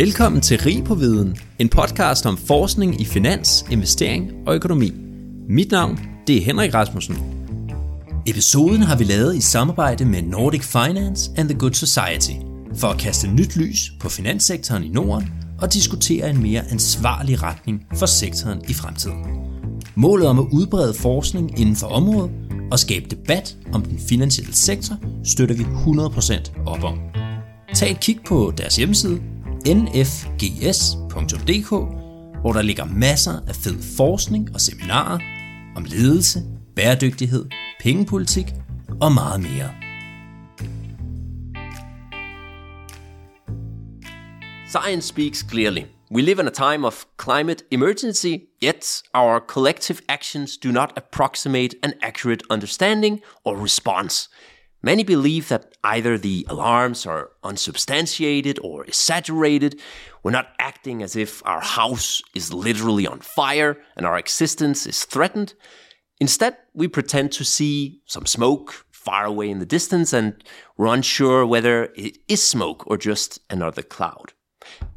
Velkommen til Rig på Viden, en podcast om forskning i finans, investering og økonomi. Mit navn det er Henrik Rasmussen. Episoden har vi lavet i samarbejde med Nordic Finance and the Good Society for at kaste nyt lys på finanssektoren i Norden og diskutere en mere ansvarlig retning for sektoren i fremtiden. Målet om at udbrede forskning inden for området og skabe debat om den finansielle sektor støtter vi 100% op om. Tag et kig på deres hjemmeside nfgs.dk, hvor der ligger masser af fed forskning og seminarer om ledelse, bæredygtighed, pengepolitik og meget mere. Science speaks clearly. We live in a time of climate emergency, yet our collective actions do not approximate an accurate understanding or response. Many believe that either the alarms are unsubstantiated or exaggerated. We're not acting as if our house is literally on fire and our existence is threatened. Instead, we pretend to see some smoke far away in the distance and we're unsure whether it is smoke or just another cloud.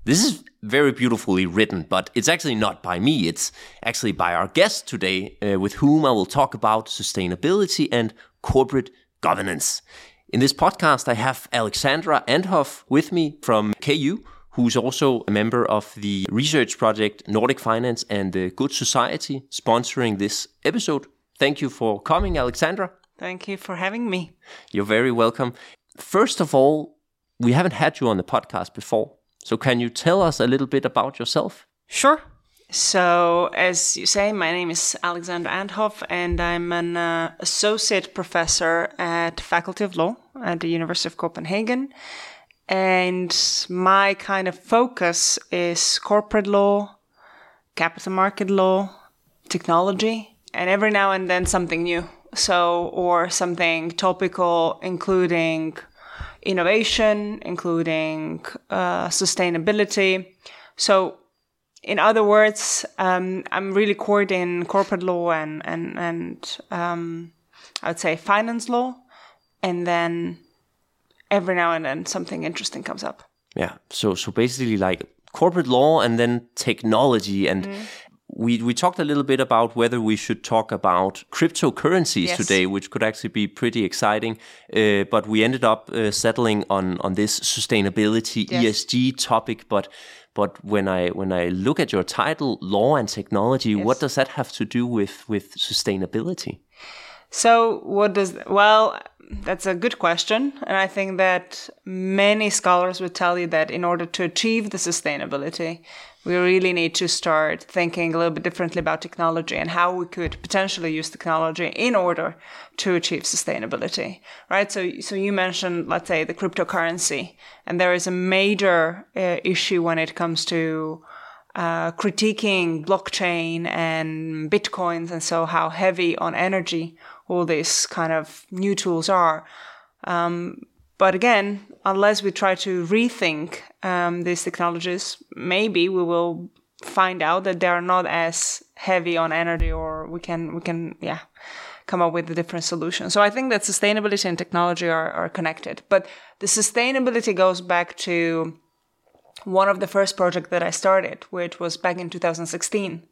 This is very beautifully written, but it's actually not by me. It's actually by our guest today, uh, with whom I will talk about sustainability and corporate governance. In this podcast, I have Alexandra Andhov with me from KU, who's also a member of the research project Nordic Finance and the Good Society, sponsoring this episode. Thank you for coming, Alexandra. Thank you for having me. You're very welcome. First of all, we haven't had you on the podcast before. So, can you tell us a little bit about yourself? Sure. So, as you say, my name is Alexandra Andhov, and I'm an uh, associate professor at Faculty of Law at the University of Copenhagen. And my kind of focus is corporate law, capital market law, technology, and every now and then something new. So, or something topical, including innovation, including uh, sustainability. So, in other words, um, I'm really core in corporate law and and and um, I would say finance law, and then every now and then something interesting comes up. Yeah. So so basically like corporate law and then technology and. Mm. We, we talked a little bit about whether we should talk about cryptocurrencies yes. today, which could actually be pretty exciting. Uh, but we ended up uh, settling on on this sustainability yes. ESG topic. But but when I when I look at your title, law and technology, yes. what does that have to do with with sustainability? So what does well that's a good question and I think that many scholars would tell you that in order to achieve the sustainability we really need to start thinking a little bit differently about technology and how we could potentially use technology in order to achieve sustainability, right? So, so you mentioned, let's say, the cryptocurrency, and there is a major uh, issue when it comes to uh, critiquing blockchain and bitcoins, and so how heavy on energy all these kind of new tools are. Um, but again, unless we try to rethink um, these technologies, maybe we will find out that they are not as heavy on energy, or we can we can yeah come up with a different solution. So I think that sustainability and technology are, are connected. But the sustainability goes back to one of the first projects that I started, which was back in 2016,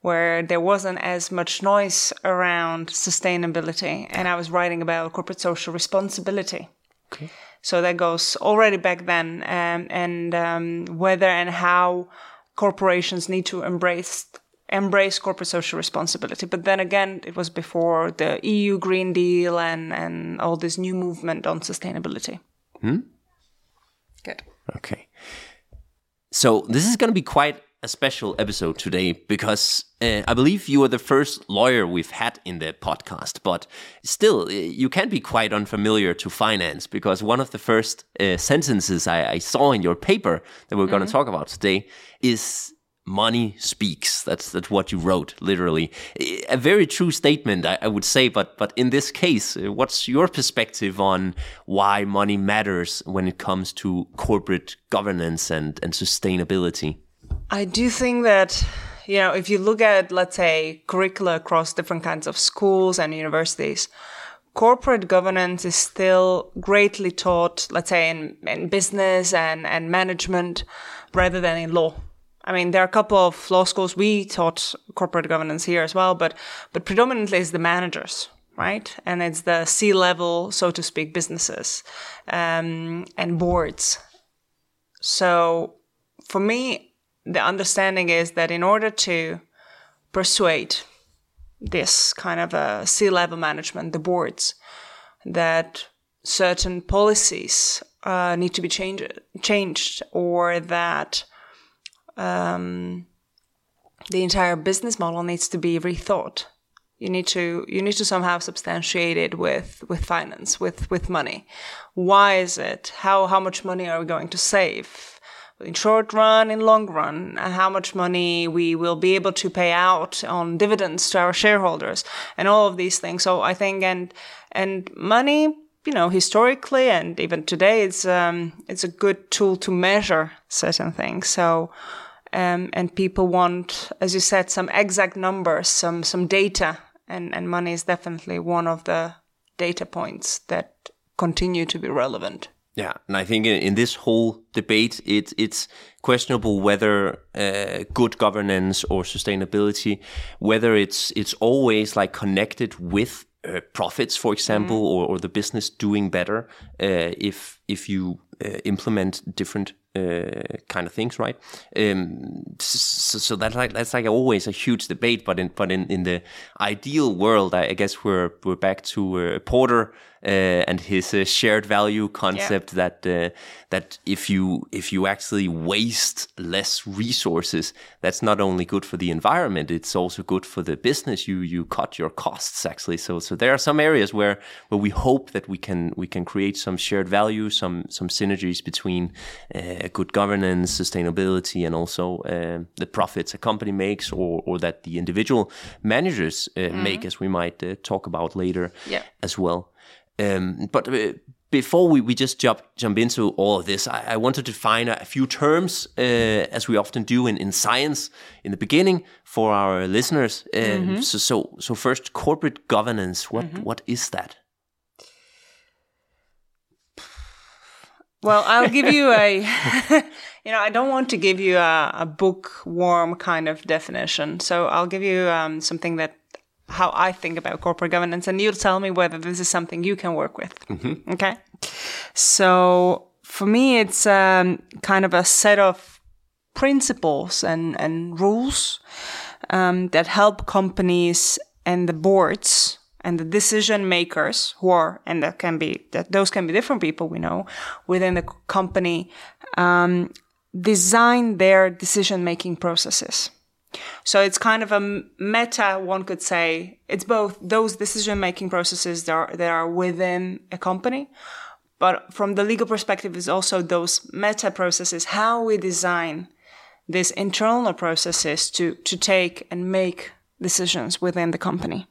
where there wasn't as much noise around sustainability, and I was writing about corporate social responsibility. Okay. So that goes already back then, um, and um, whether and how corporations need to embrace embrace corporate social responsibility. But then again, it was before the EU Green Deal and and all this new movement on sustainability. Hmm? Good. Okay. So this is going to be quite a special episode today because uh, I believe you are the first lawyer we've had in the podcast, but still, uh, you can be quite unfamiliar to finance because one of the first uh, sentences I, I, saw in your paper that we're mm -hmm. going to talk about today is money speaks. That's that's what you wrote, literally. A very true statement, I, I would say. But but in this case, uh, what's your perspective on why money matters when it comes to corporate governance and and sustainability? I do think that, you know, if you look at, let's say, curricula across different kinds of schools and universities, corporate governance is still greatly taught, let's say, in, in business and, and management rather than in law. I mean, there are a couple of law schools we taught corporate governance here as well, but but predominantly it's the managers, right? And it's the C level, so to speak, businesses um, and boards. So for me, the understanding is that in order to persuade this kind of a C level management, the boards, that certain policies uh, need to be changed, changed or that um, the entire business model needs to be rethought. You need to you need to somehow substantiate it with with finance, with with money. Why is it? How how much money are we going to save? In short run, in long run, and how much money we will be able to pay out on dividends to our shareholders, and all of these things. So I think and and money, you know, historically and even today, it's um, it's a good tool to measure certain things. So. Um, and people want, as you said, some exact numbers, some some data, and, and money is definitely one of the data points that continue to be relevant. Yeah, and I think in, in this whole debate, it, it's questionable whether uh, good governance or sustainability, whether it's it's always like connected with uh, profits, for example, mm. or, or the business doing better uh, if if you uh, implement different uh, kind of things, right? Um, so, so that's like that's like always a huge debate. But in but in, in the ideal world, I, I guess we're we're back to uh, Porter uh, and his uh, shared value concept yeah. that uh, that if you if you actually waste less resources, that's not only good for the environment, it's also good for the business. You you cut your costs actually. So so there are some areas where where we hope that we can we can create some shared value, some some synergies between uh, good governance, sustainability, and also uh, the profits a company makes or or that the individual managers uh, mm-hmm. make, as we might talk about later yeah. as well. Um, but uh, before we, we just jump jump into all of this, I, I want to define a, few terms, uh, as we often do in, in science, in the beginning for our listeners. Um, mm-hmm. So, so, so first, corporate governance. What mm-hmm. what is that? Well, I'll give you a, you know, I don't want to give you a, a bookworm kind of definition. So I'll give you um, something that how I think about corporate governance, and you'll tell me whether this is something you can work with. Mm-hmm. Okay. So for me, it's um, kind of a set of principles and, and rules um, that help companies and the boards and the decision makers who are, and that can be, that those can be different people we know within the company, um, design their decision making processes. So it's kind of a meta, one could say. It's both those decision making processes that are, that are within a company, but from the legal perspective, it's also those meta processes, how we design these internal processes to, to take and make decisions within the company.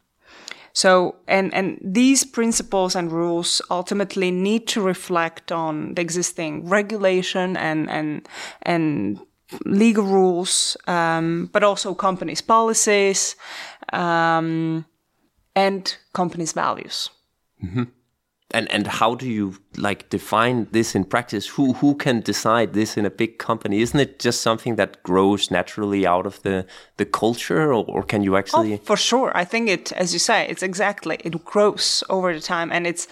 So, and, and these principles and rules ultimately need to reflect on the existing regulation and, and, and legal rules, um, but also companies' policies um, and companies' values. Mm-hmm. And and how do you like define this in practice? Who who can decide this in a big company? Isn't it just something that grows naturally out of the the culture, or, or can you actually? Oh, for sure, I think it, as you say, it's exactly it grows over the time, and it's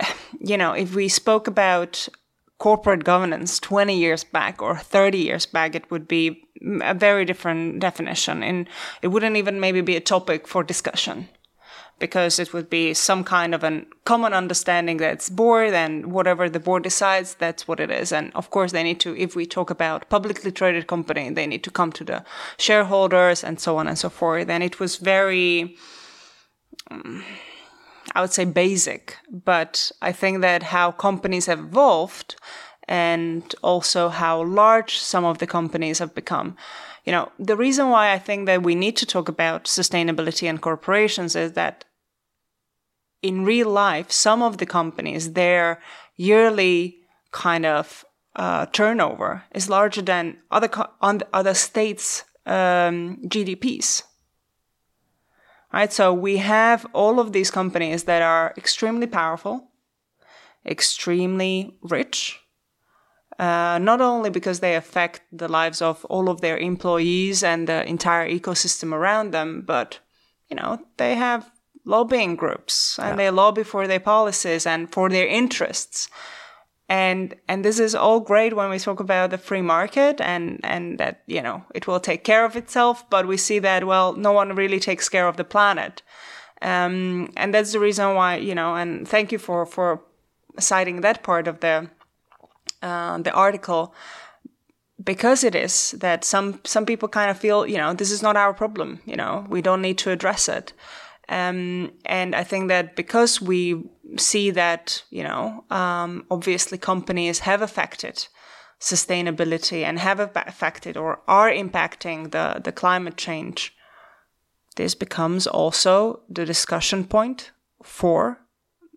you know if we spoke about corporate governance 20 years back or 30 years back, it would be a very different definition. And it wouldn't even maybe be a topic for discussion because it would be some kind of a common understanding that it's board and whatever the board decides, that's what it is. And of course, they need to, if we talk about publicly traded company, they need to come to the shareholders and so on and so forth. And it was very, um, I would say basic, but I think that how companies have evolved and also how large some of the companies have become. You know, the reason why I think that we need to talk about sustainability and corporations is that in real life, some of the companies, their yearly kind of uh, turnover is larger than other co- other states' um, GDPs right? So we have all of these companies that are extremely powerful, extremely rich, uh, not only because they affect the lives of all of their employees and the entire ecosystem around them, but you know they have lobbying groups and yeah. they lobby for their policies and for their interests and and this is all great when we talk about the free market and and that you know it will take care of itself but we see that well no one really takes care of the planet. Um, and that's the reason why you know and thank you for for citing that part of the uh, the article. Because it is that some some people kind of feel you know this is not our problem you know we don't need to address it um, and I think that because we see that, you know, um, obviously companies have affected sustainability and have affected or are impacting the, the climate change, this becomes also the discussion point for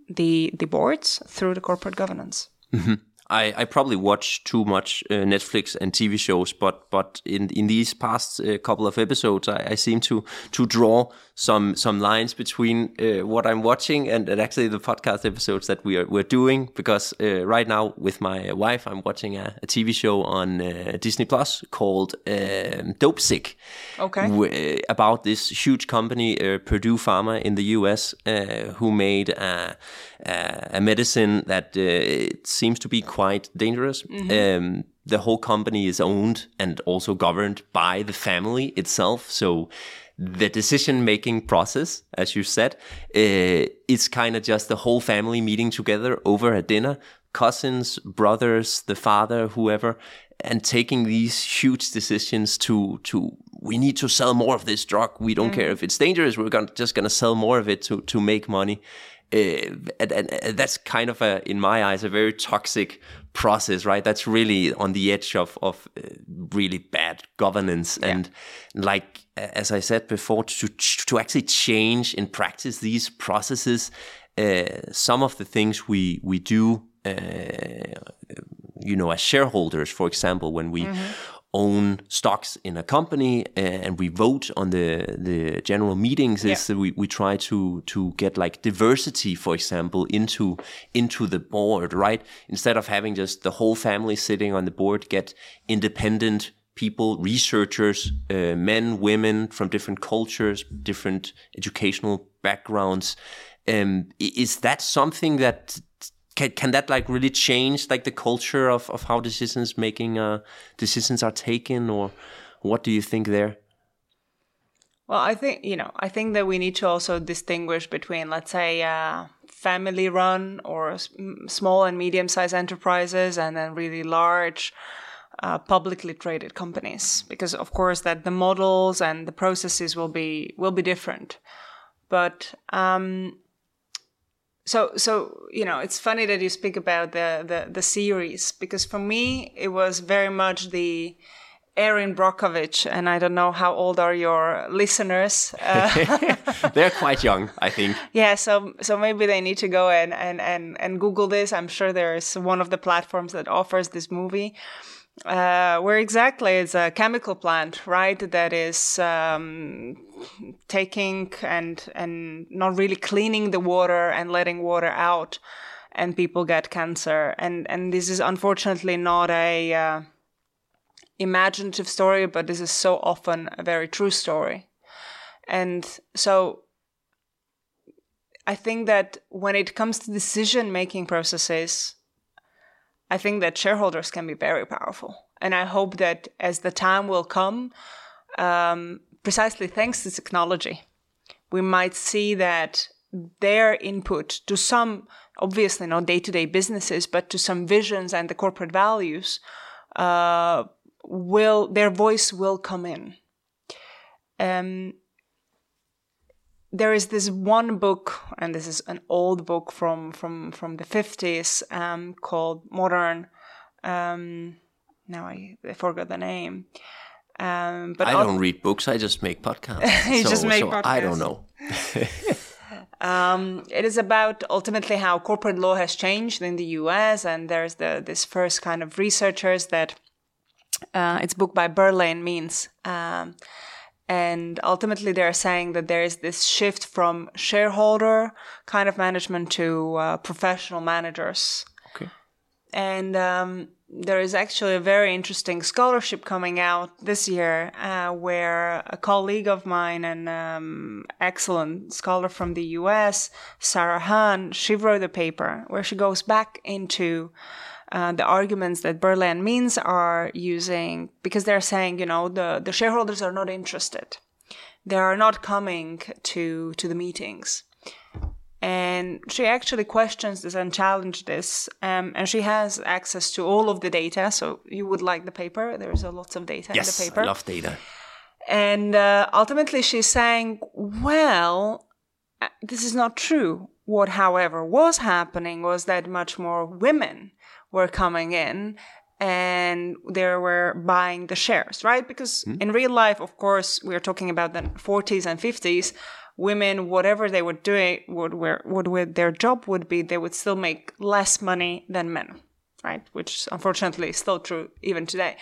the, the boards through the corporate governance. Mm-hmm. I, I probably watch too much uh, Netflix and TV shows, but but in in these past uh, couple of episodes, I, I, seem to to draw some some lines between uh, what I'm watching and, and, actually the podcast episodes that we are we're doing. Because uh, right now with my wife, I'm watching a, a TV show on uh, Disney Plus called um, Dopesick. Okay. W- about this huge company, uh, Purdue Pharma in the U.S., who made a, a medicine that seems to be quite dangerous. Mm-hmm. Um, the whole company is owned and also governed by the family itself. So the decision making process, as you said, uh, is kind of just the whole family meeting together over a dinner, cousins, brothers, the father, whoever, and taking these huge decisions to to we need to sell more of this drug. We don't mm. care if it's dangerous. We're gonna, just going to sell more of it to to make money. Uh, and, and, that's kind of a, in my eyes, a very toxic process, right? That's really on the edge of of uh, really bad governance, yeah. and like as I said before, to to actually change in practice these processes, uh, some of the things we we do, uh, you know, as shareholders, for example, when we mm-hmm own stocks in a company and we vote on the the general meetings is yeah. that we, we try to to get like diversity for example into into the board right instead of having just the whole family sitting on the board get independent people researchers uh, men women from different cultures different educational backgrounds um, is that something that can, can that like really change like the culture of, of how decisions making uh, decisions are taken or what do you think there? Well i think you know i think that we need to also distinguish between let's say uh, family run or small and medium sized enterprises and then really large uh, publicly traded companies. Because of course that the models and the processes will be will be different. But um, so so you know it's funny that you speak about the, the the series because for me it was very much the Erin Brockovich, and I don't know how old are your listeners. Uh, They're quite young, I think. Yeah, so so maybe they need to go and, and, and, and Google this. I'm sure there is one of the platforms that offers this movie uh, where exactly it's a chemical plant, right? That is um, taking and and not really cleaning the water and letting water out, and people get cancer. And and this is unfortunately not a uh, imaginative story, but this is so often a very true story. And so I think that when it comes to decision making processes, I think that shareholders can be very powerful. And I hope that as the time will come, um, precisely thanks to technology, we might see that their input to some, obviously not day to day businesses, but to some visions and the corporate values, uh, will, their voice will come in. Um, there is this one book, and this is an old book from from from the fifties, um, called Modern. Um, now I, I forgot the name. Um, but I don't read books. I just make podcasts. you so, just make so podcasts. I don't know. um, it is about ultimately how corporate law has changed in the U.S. And there's the this first kind of researchers that uh, it's book by Berle and Means. Um, And ultimately, they're saying that there is this shift from shareholder kind of management to uh, professional managers. Okay. And um, there is actually a very interesting scholarship coming out this year uh, where a colleague of mine, an um, excellent scholar from the US, Sarah Haan, she wrote a paper where she goes back into uh, the arguments that and Means are using because they're saying, you know, the, the shareholders are not interested. They are not coming to, to the meetings. And she actually questions this and challenges this. Um, and she has access to all of the data. So you would like the paper. There's a lots of data yes, in the paper. I love data. And uh, ultimately, she's saying, well, uh, this is not true. What, however, was happening was that much more women were coming in and they were buying the shares, right? Because mm. in real life, of course, we're talking about the 40s and 50s. Women, whatever they were doing, would where would their job would be, they would still make less money than men, right? Which unfortunately is still true even today.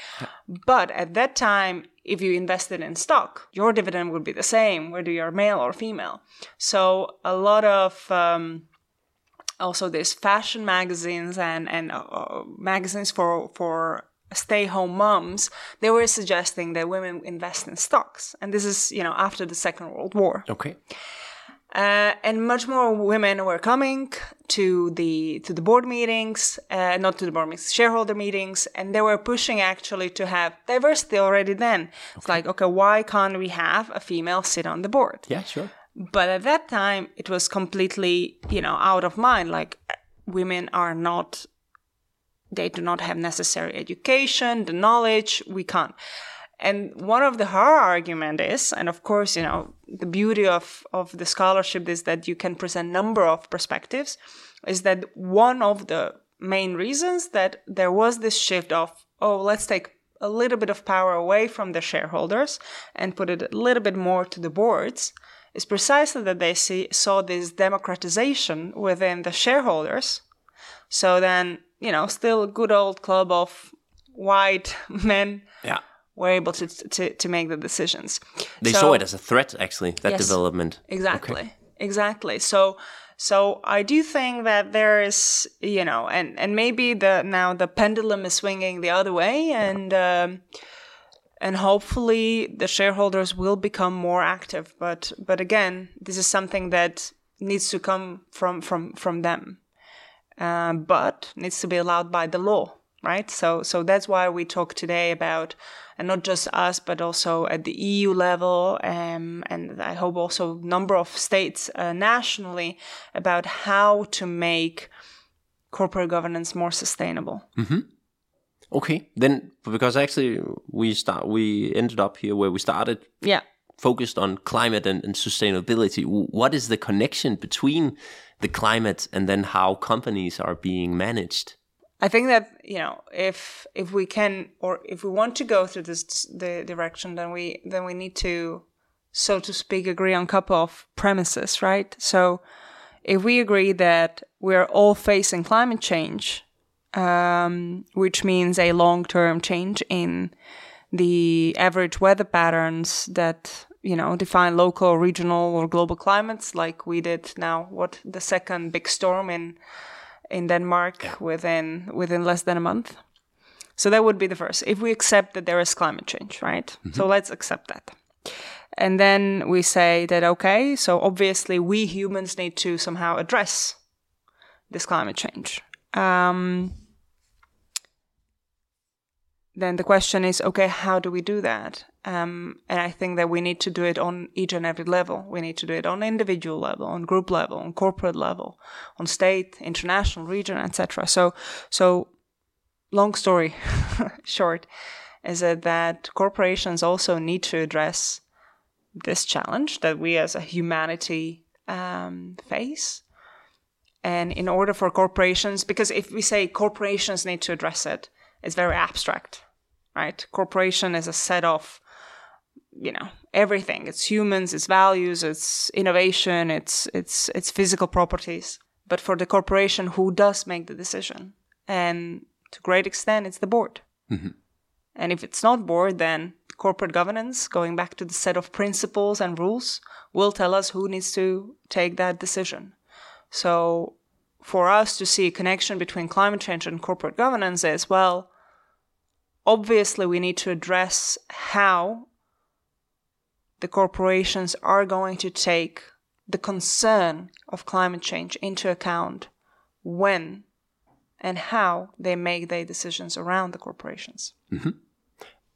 But at that time, if you invested in stock, your dividend would be the same, whether you're male or female. So a lot of um, also these fashion magazines and and uh, magazines for for stay home moms they were suggesting that women invest in stocks and this is you know after the second world war okay uh, and much more women were coming to the to the board meetings, uh, not to the board meetings, shareholder meetings, and they were pushing actually to have diversity already. Then okay. it's like, okay, why can't we have a female sit on the board? Yeah, sure. But at that time, it was completely, you know, out of mind. Like women are not, they do not have necessary education, the knowledge. We can't. And one of the her argument is, and of course, you know, the beauty of, of the scholarship is that you can present number of perspectives, is that one of the main reasons that there was this shift of, oh, let's take a little bit of power away from the shareholders and put it a little bit more to the boards is precisely that they see, saw this democratization within the shareholders. So then, you know, still a good old club of white men yeah. were able to, to, to make the decisions. They so, saw it as a threat, actually, that yes, development. Exactly. Okay. Exactly. So, so I do think that there is, you know, and, and maybe the, now the pendulum is swinging the other way and, um, and hopefully the shareholders will become more active but but again this is something that needs to come from from from them. Uh, but needs to be allowed by the law right? So so that's why we talk today about and not just us but also at the eu level um, and i hope also number of states uh, nationally about how to make corporate governance more sustainable. Mm-hmm. Okay, then because actually we start we ended up here where we started. Yeah. Focused on climate and, and sustainability. What is the connection between the climate and then how companies are being managed? I think that you know if if we can or if we want to go through this the direction, then we then we need to, so to speak, agree on a couple of premises, right? So if we agree that we're all facing climate change, um, which means a long term change in the average weather patterns that you know define local, regional, or global climates, like we did now. What the second big storm in in Denmark yeah. within within less than a month. So that would be the first. If we accept that there is climate change, right? Mm-hmm. So let's accept that. And then we say that okay, so obviously we humans need to somehow address this climate change. Um, then the question is, okay, how do we do that? Um, and I think that we need to do it on each and every level. We need to do it on individual level, on group level, on corporate level, on state, international, region, etc. So, so long story short, is that, corporations also need to address this challenge that we as a humanity um, face. And in order for corporations, because if we say corporations need to address it, it's very abstract right? Corporation is a set of, you know, everything. It's humans, it's values, it's innovation, it's it's it's physical properties. But for the corporation, who does make the decision? And to great extent, it's the board. Mm-hmm. And if it's not board, then corporate governance, going back to the set of principles and rules, will tell us who needs to take that decision. So, for us to see a connection between climate change and corporate governance is well, obviously, we need to address how the corporations are going to take the concern of climate change into account when and how they make their decisions around the corporations. Mm-hmm.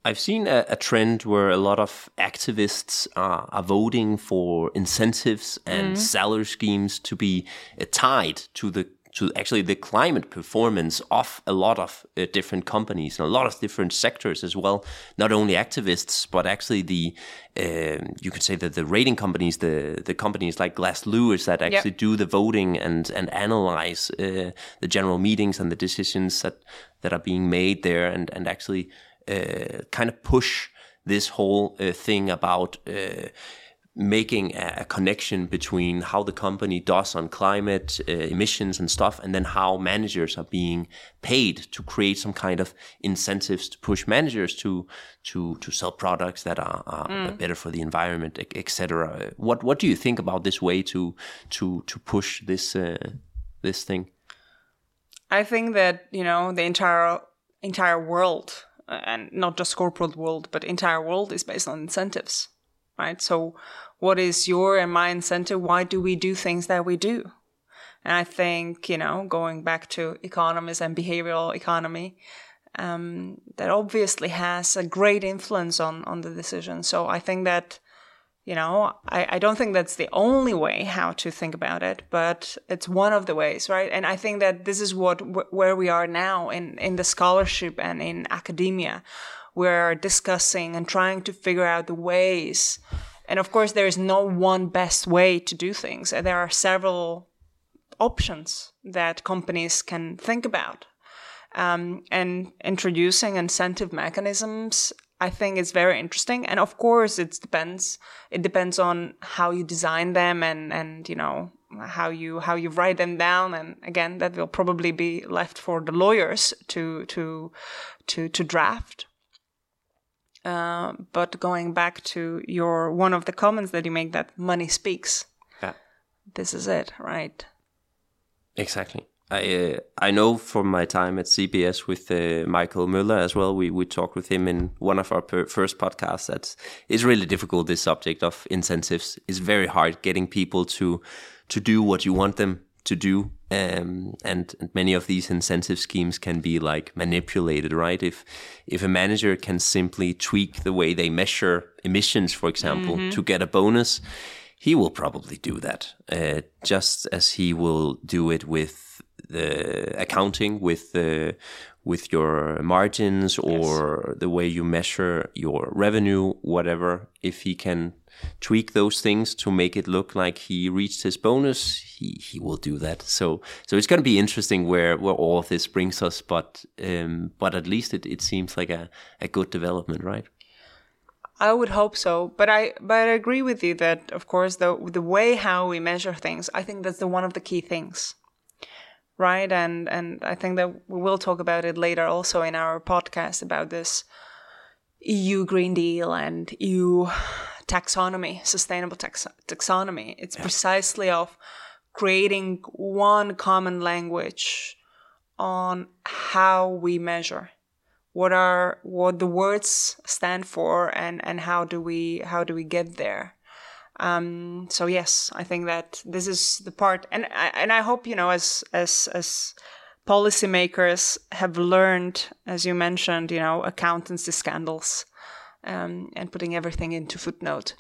I've seen a, a, trend where a lot of activists are, are voting for incentives and mm. salary schemes to be uh, tied to the to actually the climate performance of a lot of uh, different companies and a lot of different sectors as well. Not only activists, but actually the uh, you could say that the rating companies, the the companies like Glass Lewis that actually yep. do the voting and and analyze uh, the general meetings and the decisions that that are being made there, and and actually uh, kind of push this whole uh, thing about uh, making a, connection between how the company does on climate uh, emissions and stuff and then how managers are being paid to create some kind of incentives to push managers to to to sell products that are, are mm. better for the environment etc what what do you think about this way to to to push this uh, this thing? I think that you know the entire entire world uh, and not just corporate world but entire world is based on incentives right so what is your and my incentive? Why do we do things that we do? And I think, you know, going back to economists and behavioral economy, um, that obviously has a great influence on, on the decision. So I think that, you know, I, I don't think that's the only way how to think about it, but it's one of the ways, right? And I think that this is what, where we are now in, in the scholarship and in academia. We're discussing and trying to figure out the ways and of course, there is no one best way to do things. There are several options that companies can think about. Um, and introducing incentive mechanisms, I think is very interesting. And of course, it depends. It depends on how you design them and, and, you know, how you, how you write them down. And again, that will probably be left for the lawyers to, to, to, to draft. Uh, but going back to your one of the comments that you make that money speaks. Yeah. This is it, right? Exactly. I uh, I know from my time at CBS with uh, Michael Müller as well. We we talked with him in one of our per- first podcasts. That it's really difficult. This subject of incentives is very hard getting people to to do what you want them to do um, and, and, many of these incentive schemes can be like manipulated, right? If if a manager can simply tweak the way they measure emissions, for example, mm-hmm. to get a bonus, he will probably do that, uh, just as he will do it with the accounting, with the with your margins or yes. the way you measure your revenue, whatever. If he can tweak those things to make it look like he reached his bonus, he, he will do that. So so it's going to be interesting where, where all of this brings us. But um, but at least it, it seems like a, a good development, right? I would hope so, but I but I agree with you that of course the the way how we measure things, I think that's the one of the key things, right? And and I think that we will talk about it later also in our podcast about this EU Green Deal and EU taxonomy, sustainable tax- taxonomy. It's yeah. precisely of creating one common language on how we measure what are what the words stand for and and how do we how do we get there um, so yes i think that this is the part and I, and i hope you know as as as policymakers have learned as you mentioned you know accountancy scandals um, and putting everything into footnote.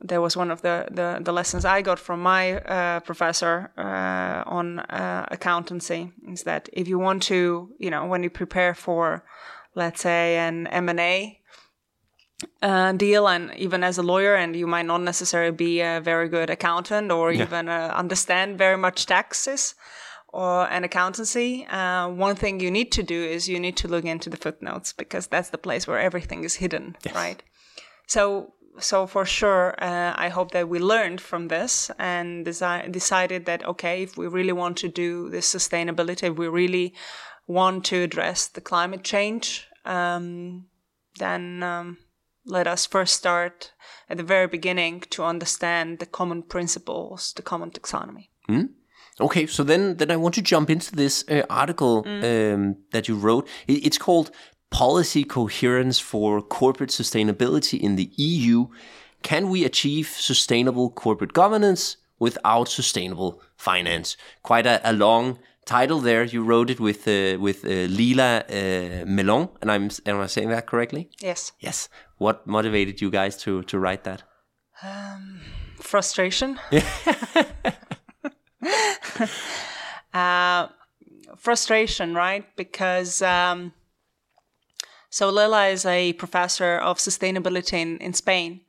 There was one of the, the, the lessons I got from my uh, professor uh, on uh, accountancy is that if you want to, you know, when you prepare for, let's say, an M&A uh, deal and even as a lawyer and you might not necessarily be a very good accountant or yeah. even uh, understand very much taxes or an accountancy, uh, one thing you need to do is you need to look into the footnotes because that's the place where everything is hidden, yes. right? So, so for sure, uh, I hope that we learned from this and desi- decided that okay, if we really want to do this sustainability, if we really want to address the climate change, um, then um, let us first start at the very beginning to understand the common principles, the common taxonomy. Okay, so then then I want to jump into this uh, article um, that you wrote. It, it's called "Policy Coherence for Corporate Sustainability in the EU: Can we achieve sustainable corporate governance without sustainable finance?" Quite a, a long title there. You wrote it with uh, with uh, Lela uh, Mélon, and I'm am I saying that correctly? Yes. Yes. What motivated you guys to to write that? Frustration. uh, frustration, right? Because um, so Lela is a professor of sustainability in, in Spain,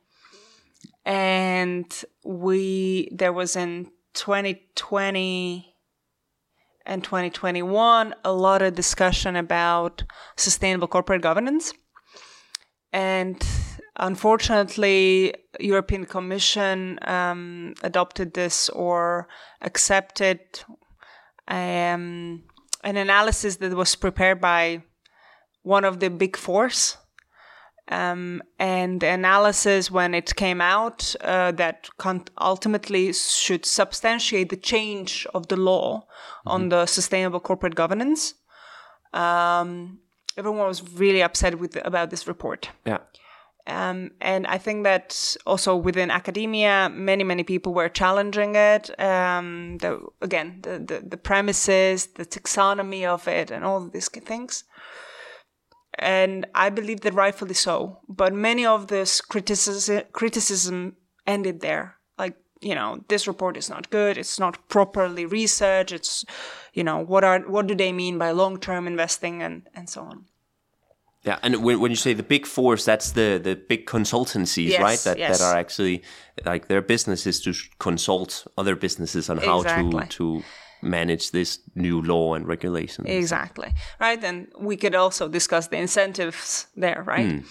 and we there was in 2020 and 2021 a lot of discussion about sustainable corporate governance and unfortunately european commission um, adopted this or accepted um, an analysis that was prepared by one of the big fours um, and the analysis when it came out uh, that ultimately should substantiate the change of the law on the sustainable corporate governance. Um, everyone was really upset with about this report. Yeah. Um, and I think that also within academia, many, many people were challenging it. Um, the, again, the, the, the premises, the taxonomy of it, and all these things. And I believe that rightfully so. But many of this criticism, criticism ended there. Like, you know, this report is not good. It's not properly researched. It's, you know, what are what do they mean by long term investing and, and so on. Yeah, and when, when you say the big fours, that's the, the big consultancies, Yes, right? That yes. that are actually like their business is to consult other businesses on how Exactly. to to manage this new law and regulation. Exactly. Right. And we could also discuss the incentives there, right?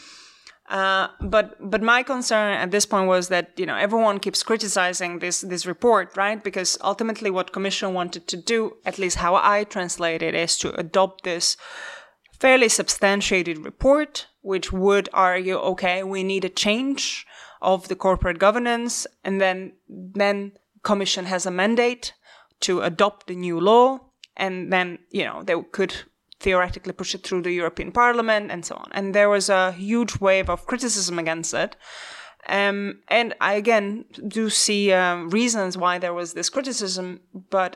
Uh, but but my concern at this point was that you know everyone keeps criticizing this this report, right? Because ultimately, what Commission wanted to do, at least how I translate it, is to adopt this fairly substantiated report, which would argue, okay, we need a change of the corporate governance, and then then Commission has a mandate to adopt the new law, and then you know they could theoretically push it through the European Parliament and so on. And there was a huge wave of criticism against it. Um, and I again do see um, reasons why there was this criticism, but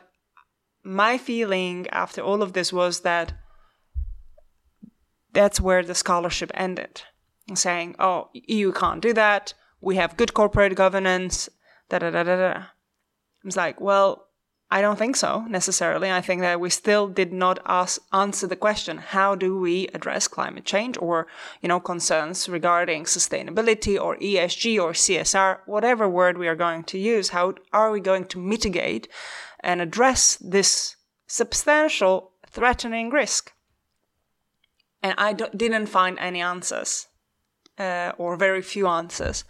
my feeling after all of this was that that's where the scholarship ended, saying, "Oh, you can't do that. We have good corporate governance." Da da da da da. It's like, well, I don't think so necessarily. I think that we still did not ask, answer the question: How do we address climate change, or you know, concerns regarding sustainability, or ESG, or CSR, whatever word we are going to use? How are we going to mitigate and address this substantial threatening risk? And I d- didn't find any answers, uh, or very few answers.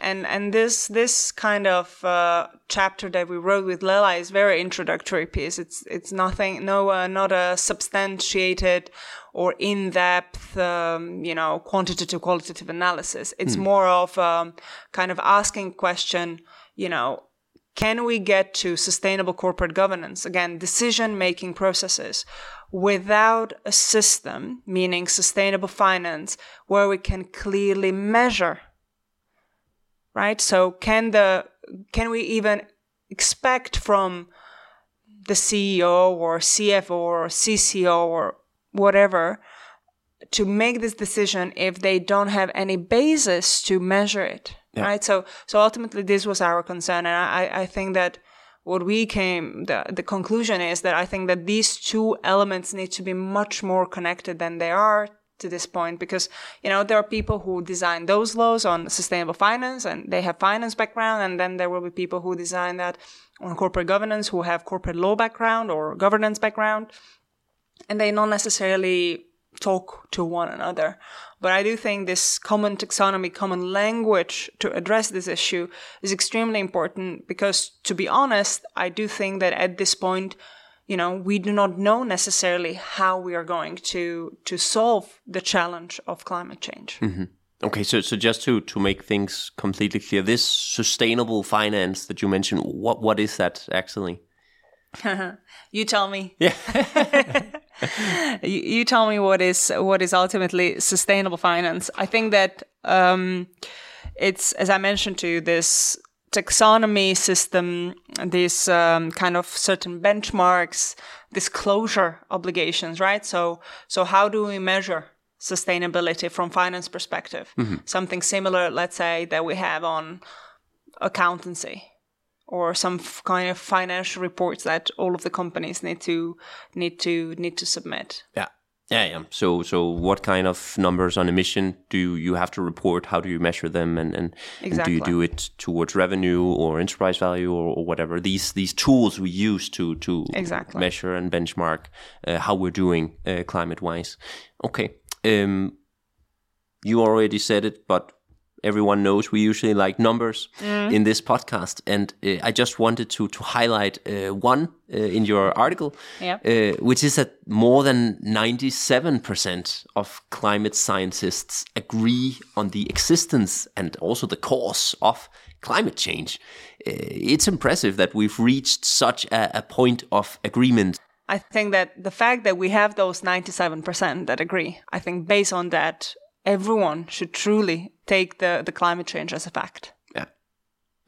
And and this this kind of uh, chapter that we wrote with Lela is very introductory piece. It's it's nothing, no, uh, not a substantiated or in depth, um, you know, quantitative qualitative analysis. It's more of um, kind of asking question, you know. Can we get to sustainable corporate governance? Again, decision making processes without a system, meaning sustainable finance, where we can clearly measure. Right? So can the can we even expect from the CEO or CFO or CCO or whatever to make this decision if they don't have any basis to measure it right so so ultimately this was our concern and i i think that what we came the the conclusion is that i think that these two elements need to be much more connected than they are to this point because you know there are people who design those laws on sustainable finance and they have finance background and then there will be people who design that on corporate governance who have corporate law background or governance background and they not necessarily talk to one another. But I do think this common taxonomy, common language to address this issue is extremely important because, to be honest, I do think that at this point, you know, we do not know necessarily how we are going to to solve the challenge of climate change. Mm-hmm. Okay, so so just to to make things completely clear, this sustainable finance that you mentioned, what what is that actually? you tell me. Yeah. you, you tell me what is what is ultimately sustainable finance. I think that um, it's as I mentioned to you, this taxonomy system, these um, kind of certain benchmarks, disclosure obligations, right? So so how do we measure sustainability from finance perspective? Something similar, let's say, that we have on accountancy or some f- kind of financial reports that all of the companies need to need to need to submit. Yeah. Yeah, yeah. So, so what kind of numbers on emission do you have to report? How do you measure them, and and, and do you do it towards revenue or enterprise value or, or whatever? These these tools we use to to Exactly. measure and benchmark uh, how we're doing uh, climate wise. Okay. Um, you already said it, but everyone knows we usually like numbers in this podcast, and uh, I just wanted to to highlight uh, one uh, in your article, Yep. uh, which is that more than ninety seven percent of climate scientists agree on the existence and also the cause of climate change. Uh, it's impressive that we've reached such a, a point of agreement. I think that the fact that we have those 97% that agree, I think based on that, everyone should truly take the, the climate change as a fact. Yeah,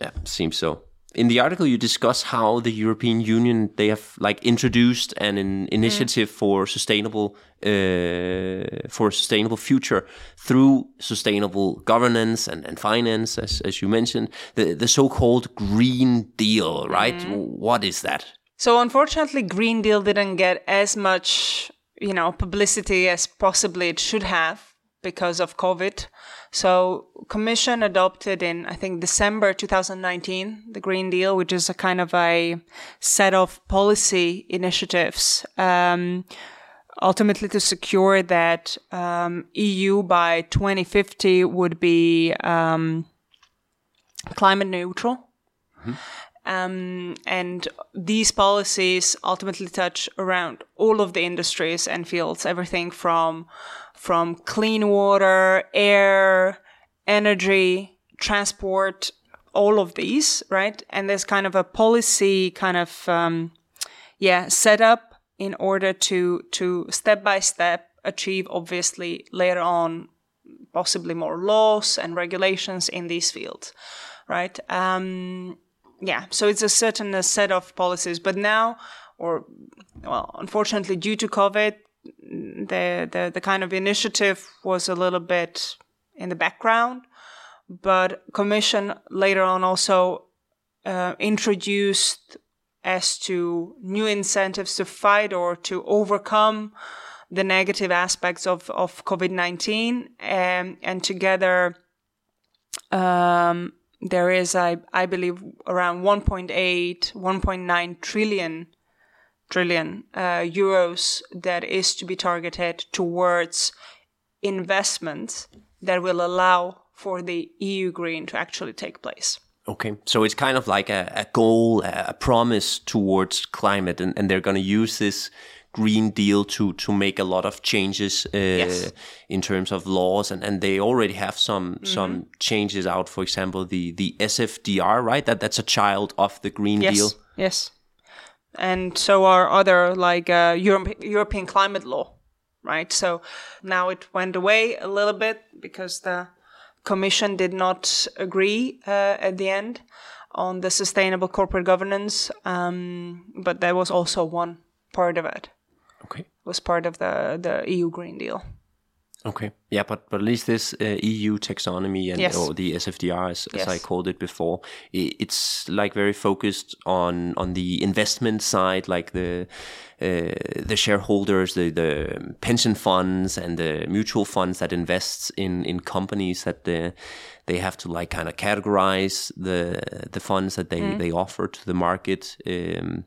yeah, seems so. In the article, you discuss how the European Union they have like introduced an, an initiative for sustainable uh, for a sustainable future through sustainable governance and, and finance, as as you mentioned, the the so called Green Deal, right? What is that? So unfortunately, Green Deal didn't get as much, you know, publicity as possibly it should have because of COVID. So Commission adopted in, I think, December 2019, the Green Deal, which is a kind of a set of policy initiatives, um, ultimately to secure that um, EU by 2050 would be um, climate neutral. Um, and these policies ultimately touch around all of the industries and fields, everything from from clean water, air, energy, transport, all of these, right? And there's kind of a policy kind of um, yeah set up in order to to step by step achieve obviously later on possibly more laws and regulations in these fields right um yeah so it's a certain set of policies but now or well unfortunately due to covid the the, the kind of initiative was a little bit in the background but commission later on also uh, introduced as to new incentives to fight or to overcome the negative aspects of, of COVID-19 um, and together um, there is I, I believe around 1.8 1.9 trillion trillion uh, euros that is to be targeted towards investments that will allow for the EU green to actually take place. Okay, so it's kind of like a, a goal, a, promise towards climate, and, and they're going to use this Green Deal to to make a lot of changes uh, Yes. in terms of laws, and, and they already have some some changes out. For example, the the SFDR, right? That that's a child of the Green Yes. Deal. Yes. And so are other like uh, Europe, European climate law, right? So now it went away a little bit because the Commission did not agree uh, at the end on the sustainable corporate governance, um, but that was also one part of it. Okay. Was part of the the EU Green Deal. Okay. Yeah, but but at least this uh, EU taxonomy and Yes. or the SFDR, as, as I called it before, it's like very focused on on the investment side, like the uh, the shareholders, the the pension funds and the mutual funds that invests in in companies that the, they have to like kind of categorize the the funds that they they offer to the market. Um,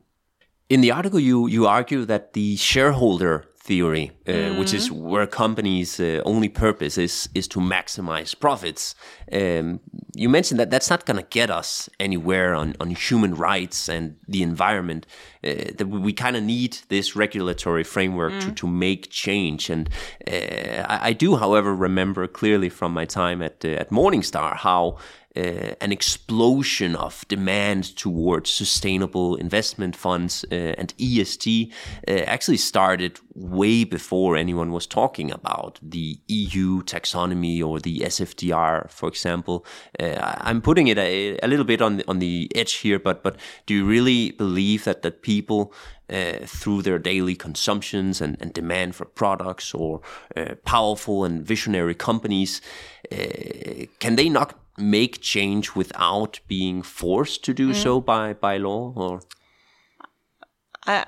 in the article, you you argue that the shareholder theory, uh, which is where companies' uh, only purpose is is to maximize profits. Um, you mentioned that that's not going to get us anywhere on on human rights and the environment. Uh, that we kind of need this regulatory framework to, to make change. And uh, I, I do, however, remember clearly from my time at uh, at Morningstar how uh, an explosion of demand towards sustainable investment funds uh, and ESG uh, actually started way before anyone was talking about the EU taxonomy or the SFDR, for example. Uh, I'm putting it a, a, little bit on the, on the edge here, but but do you really believe that that people uh, through their daily consumptions and, and demand for products or uh, powerful and visionary companies, uh, can they not make change without being forced to do mm. so by, by law or? I,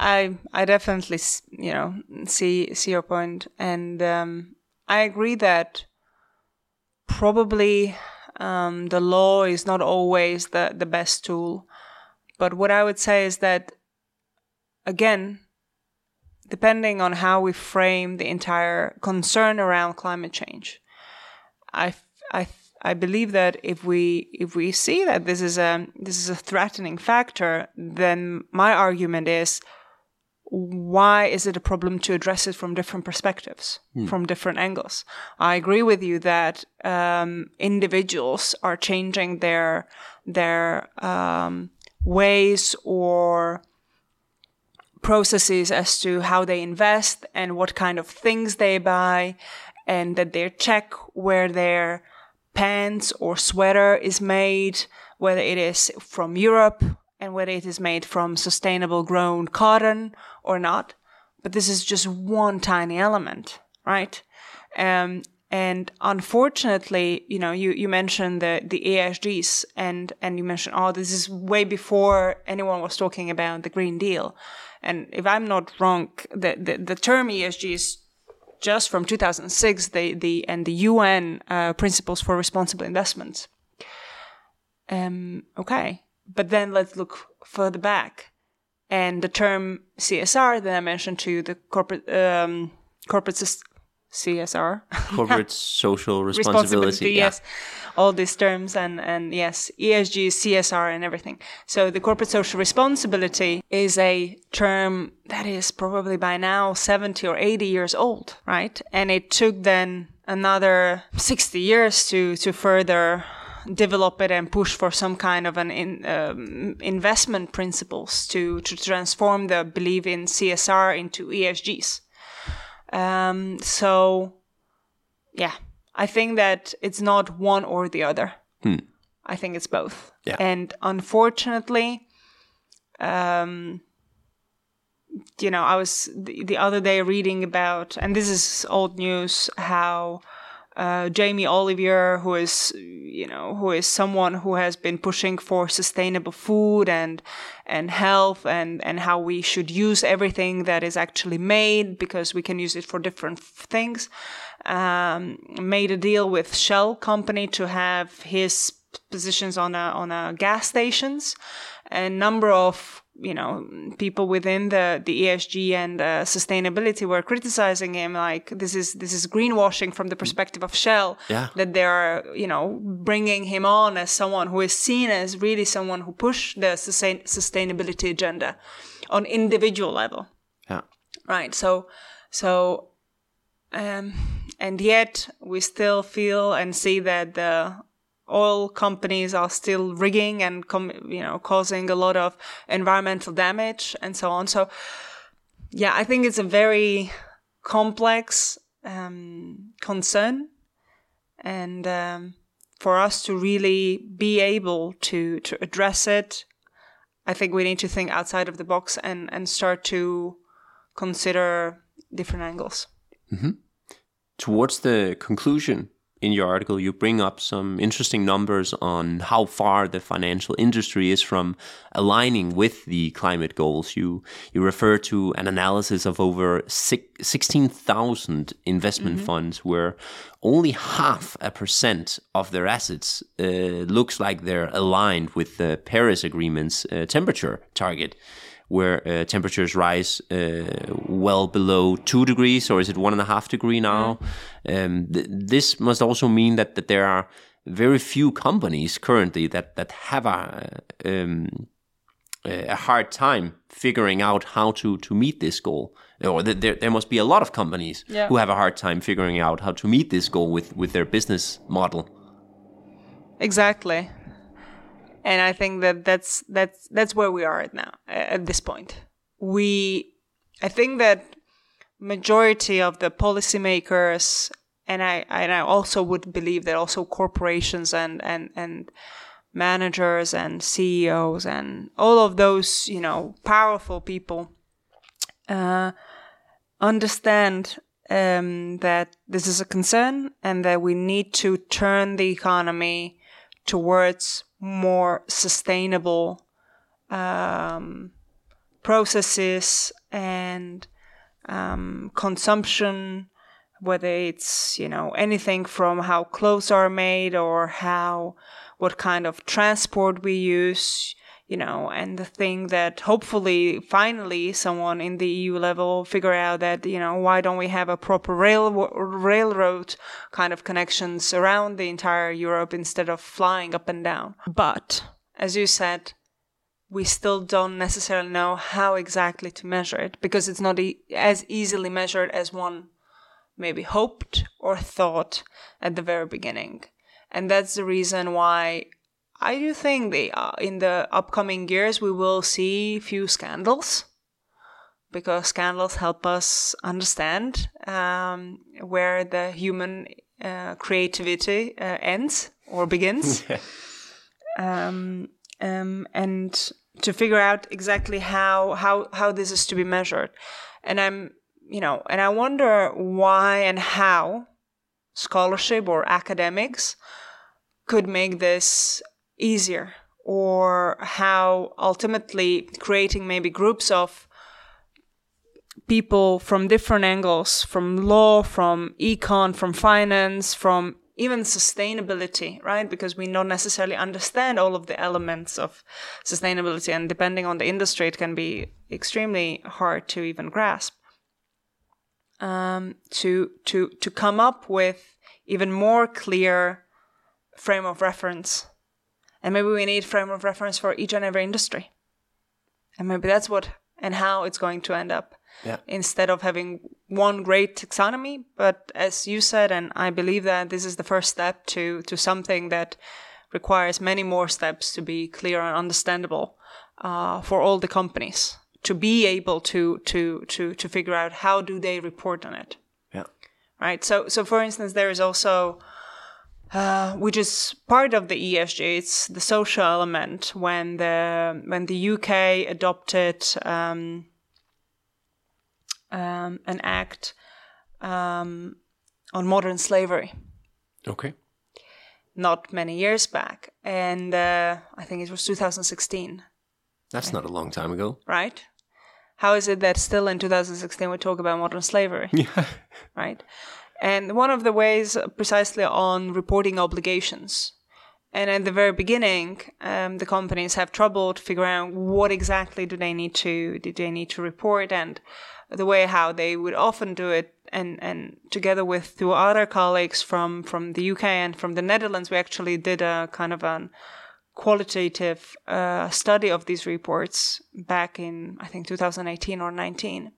I, I definitely you know see see your point, and um, I agree that probably um, the law is not always the the best tool. But what I would say is that again, depending on how we frame the entire concern around climate change, I I I believe that if we if we see that this is a this is a threatening factor, then my argument is why is it a problem to address it from different perspectives, hmm. from different angles? I agree with you that um, individuals are changing their their um, ways or processes as to how they invest and what kind of things they buy, and that they check where their pants or sweater is made, whether it is from Europe and whether it is made from sustainable grown cotton or not. But this is just one tiny element, right? Um, and unfortunately, you know, you, you mentioned the, the ESGs and, and you mentioned, oh, this is way before anyone was talking about the Green Deal. And if I'm not wrong, the, the, the term ESG is just from 2006, the, the and the UN uh, principles for responsible investments. Um, okay, but then let's look further back, and the term CSR that I mentioned to the corporate um, corporate CSR, corporate social responsibility, responsibility yeah. yes all these terms and, and yes, ESG, CSR and everything. So the corporate social responsibility is a term that is probably by now 70 or 80 years old, right? And it took then another 60 years to, to further develop it and push for some kind of an in, um, investment principles to, to transform the belief in CSR into ESGs. Um, so, yeah, I think that it's not one or the other. Hmm. I think it's both. Yeah. And unfortunately, um, you know, I was the, the, other day reading about, and this is old news, how uh, Jamie Oliver, who is, you know, who is someone who has been pushing for sustainable food and and health, and and how we should use everything that is actually made because we can use it for different things um, made a deal with Shell company to have his positions on a on a gas stations. A number of you know people within the the ESG and uh, sustainability were criticizing him like this is this is greenwashing from the perspective of Shell. Yeah. that they are you know bringing him on as someone who is seen as really someone who pushed the sustain- sustainability agenda on individual level. Yeah. Right. So so um and yet we still feel and see that the oil companies are still rigging and you know causing a lot of environmental damage and so on. So yeah i think it's a very complex um, concern and um, for us to really be able to to address it i think we need to think outside of the box and and start to consider different angles. Mm-hmm. Towards the conclusion in your article, you bring up some interesting numbers on how far the financial industry is from aligning with the climate goals. You you refer to an analysis of over sixteen thousand investment mm-hmm. funds, where only half a percent of their assets uh, looks like they're aligned with the Paris Agreement's uh, temperature target where uh, temperatures rise uh, well below two degrees, or is it one and a half degree now? Mm. Um, th this must also mean that, that there are very few companies currently that that have a um, a hard time figuring out how to to meet this goal or th- there there must be a lot of companies Yeah. who have a hard time figuring out how to meet this goal with with their business model Exactly. And I think that that's that's that's where we are at now at this point. We I think that majority of the policymakers and I and I also would believe that also corporations and and and managers and CEOs and all of those, you know, powerful people uh, understand um, that this is a concern and that we need to turn the economy towards more sustainable um, processes and um, consumption, whether it's you know anything from how clothes are made or how what kind of transport we use, you know, and the thing that hopefully finally someone in the EU level figure out that you know why don't we have a proper rail railroad kind of connections around the entire Europe instead of flying up and down. But as you said, we still don't necessarily know how exactly to measure it because it's not e- as easily measured as one maybe hoped or thought at the very beginning. And that's the reason why I do think the, uh, in the upcoming years we will see few scandals because scandals help us understand um, where the human uh, creativity uh, ends or begins. um, um, and to figure out exactly how how how this is to be measured and i'm you know and i wonder why and how scholarship or academics could make this easier or how ultimately creating maybe groups of people from different angles from law from econ from finance from even sustainability, right? Because we don't necessarily understand all of the elements of sustainability, and depending on the industry, it can be extremely hard to even grasp. Um, to to to come up with even more clear frame of reference, and maybe we need frame of reference for each and every industry, and maybe that's what and how it's going to end up yeah instead of having one great taxonomy. But as you said, and I believe that this is the first step to, to something that requires many more steps to be clear and understandable uh, for all the companies to be able to, to, to, to figure out how do they report on it. yeah Right. So, so for instance, there is also, uh, which is part of the ESG. It's the social element when the when the UK adopted um, um, an act um, on modern slavery okay not many years back, and uh, I think it was 2016, that's not a long time ago right? How is it that still in 2016 we talk about modern slavery? yeah right? And one of the ways precisely on reporting obligations. And at the very beginning, um, the companies have trouble to figure out what exactly do they need to do they need to report, and the way how they would often do it. And, and together with two other colleagues from, from the UK and from the Netherlands, we actually did a kind of an qualitative uh, study of these reports back in I think 2018 or 19.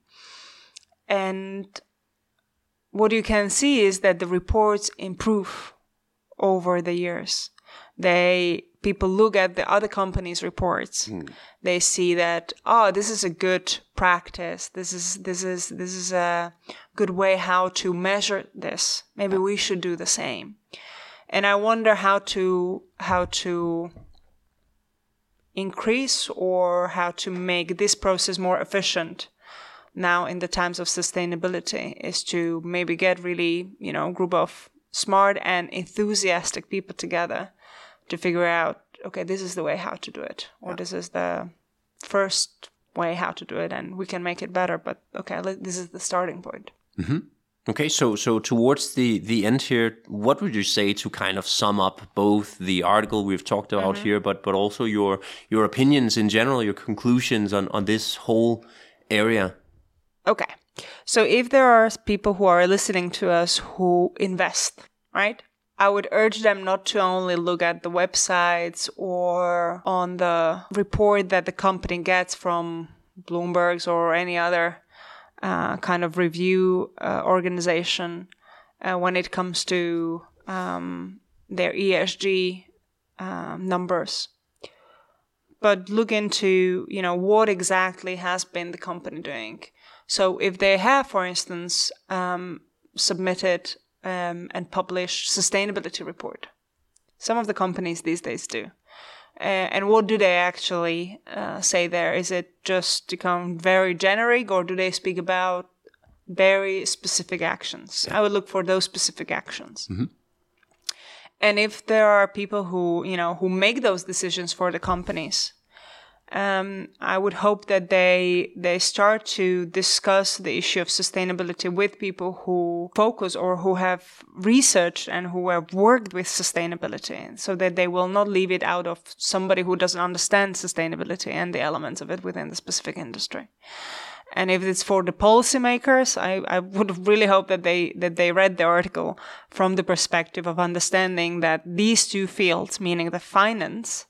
And what you can see is that the reports improve over the years. They people look at the other companies' reports. Hmm. They see that oh, this is a good practice. This is this is this is a good way how to measure this. Maybe we should do the same. And I wonder how to how to increase or how to make this process more efficient now in the times of sustainability is to maybe get really, you know, a group of smart and enthusiastic people together to figure out, okay, this is the way how to do it, or this is the first way how to do it, and we can make it better. But okay, this is the starting point. Mm-hmm. Okay, so so towards the the end here, what would you say to kind of sum up both the article we've talked about mm-hmm. here, but but also your your opinions in general, your conclusions on on this whole area? Okay. So if there are people who are listening to us who invest, right? I would urge them not to only look at the websites or on the report that the company gets from Bloomberg's or any other uh, kind of review uh, organization uh, when it comes to um, their ESG um, numbers. But look into, you know, what exactly has been the company doing. So if they have, for instance, um, submitted um, and published sustainability report, some of the companies these days do. Uh, and what do they actually uh, say there? Is it just become very generic, or do they speak about very specific actions? Yeah. I would look for those specific actions. Mm-hmm. And if there are people who you know who make those decisions for the companies, um, I would hope that they they start to discuss the issue of sustainability with people who focus or who have researched and who have worked with sustainability, so that they will not leave it out of somebody who doesn't understand sustainability and the elements of it within the specific industry. And if it's for the policymakers, I, I would really hope that they that they read the article from the perspective of understanding that these two fields, meaning the finance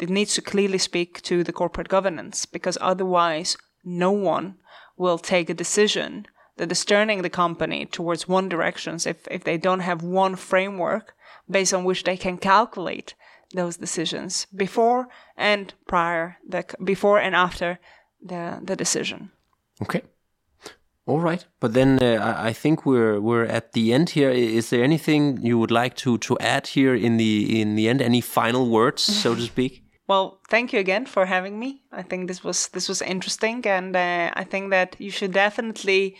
it needs to clearly speak to the corporate governance because otherwise no one will take a decision that is turning the company towards one direction if, if they don't have one framework based on which they can calculate those decisions before and prior the before and after the the decision. Okay. All right. But then uh, i think we're we're at the end here. Is there anything you would like to to add here in the in the end? Any final words so to speak well, thank you again for having me. I think this was this was interesting, and uh, I think that you should definitely,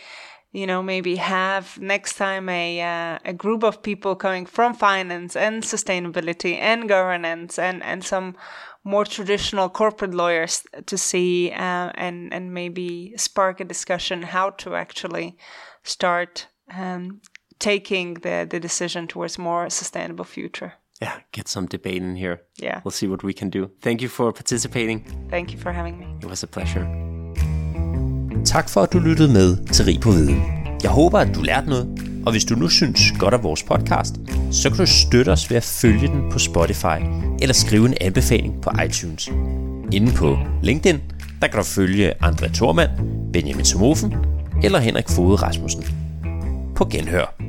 you know, maybe have next time a uh, a group of people coming from finance and sustainability and governance and and some more traditional corporate lawyers to see uh, and and maybe spark a discussion how to actually start um, taking the the decision towards more sustainable future yeah, get some debate in here. Yeah. We'll see what we can do. Thank you for participating. Thank you for having me. It was a pleasure. Tak for, at du lyttede med til Rig på Viden. Jeg håber, at du lærte noget, og hvis du nu synes godt af vores podcast, så kan du støtte os ved at følge den på Spotify eller skrive en anbefaling på iTunes. Inde på LinkedIn, der kan du følge André Thormand, Benjamin Somofen eller Henrik Fode Rasmussen. På genhør.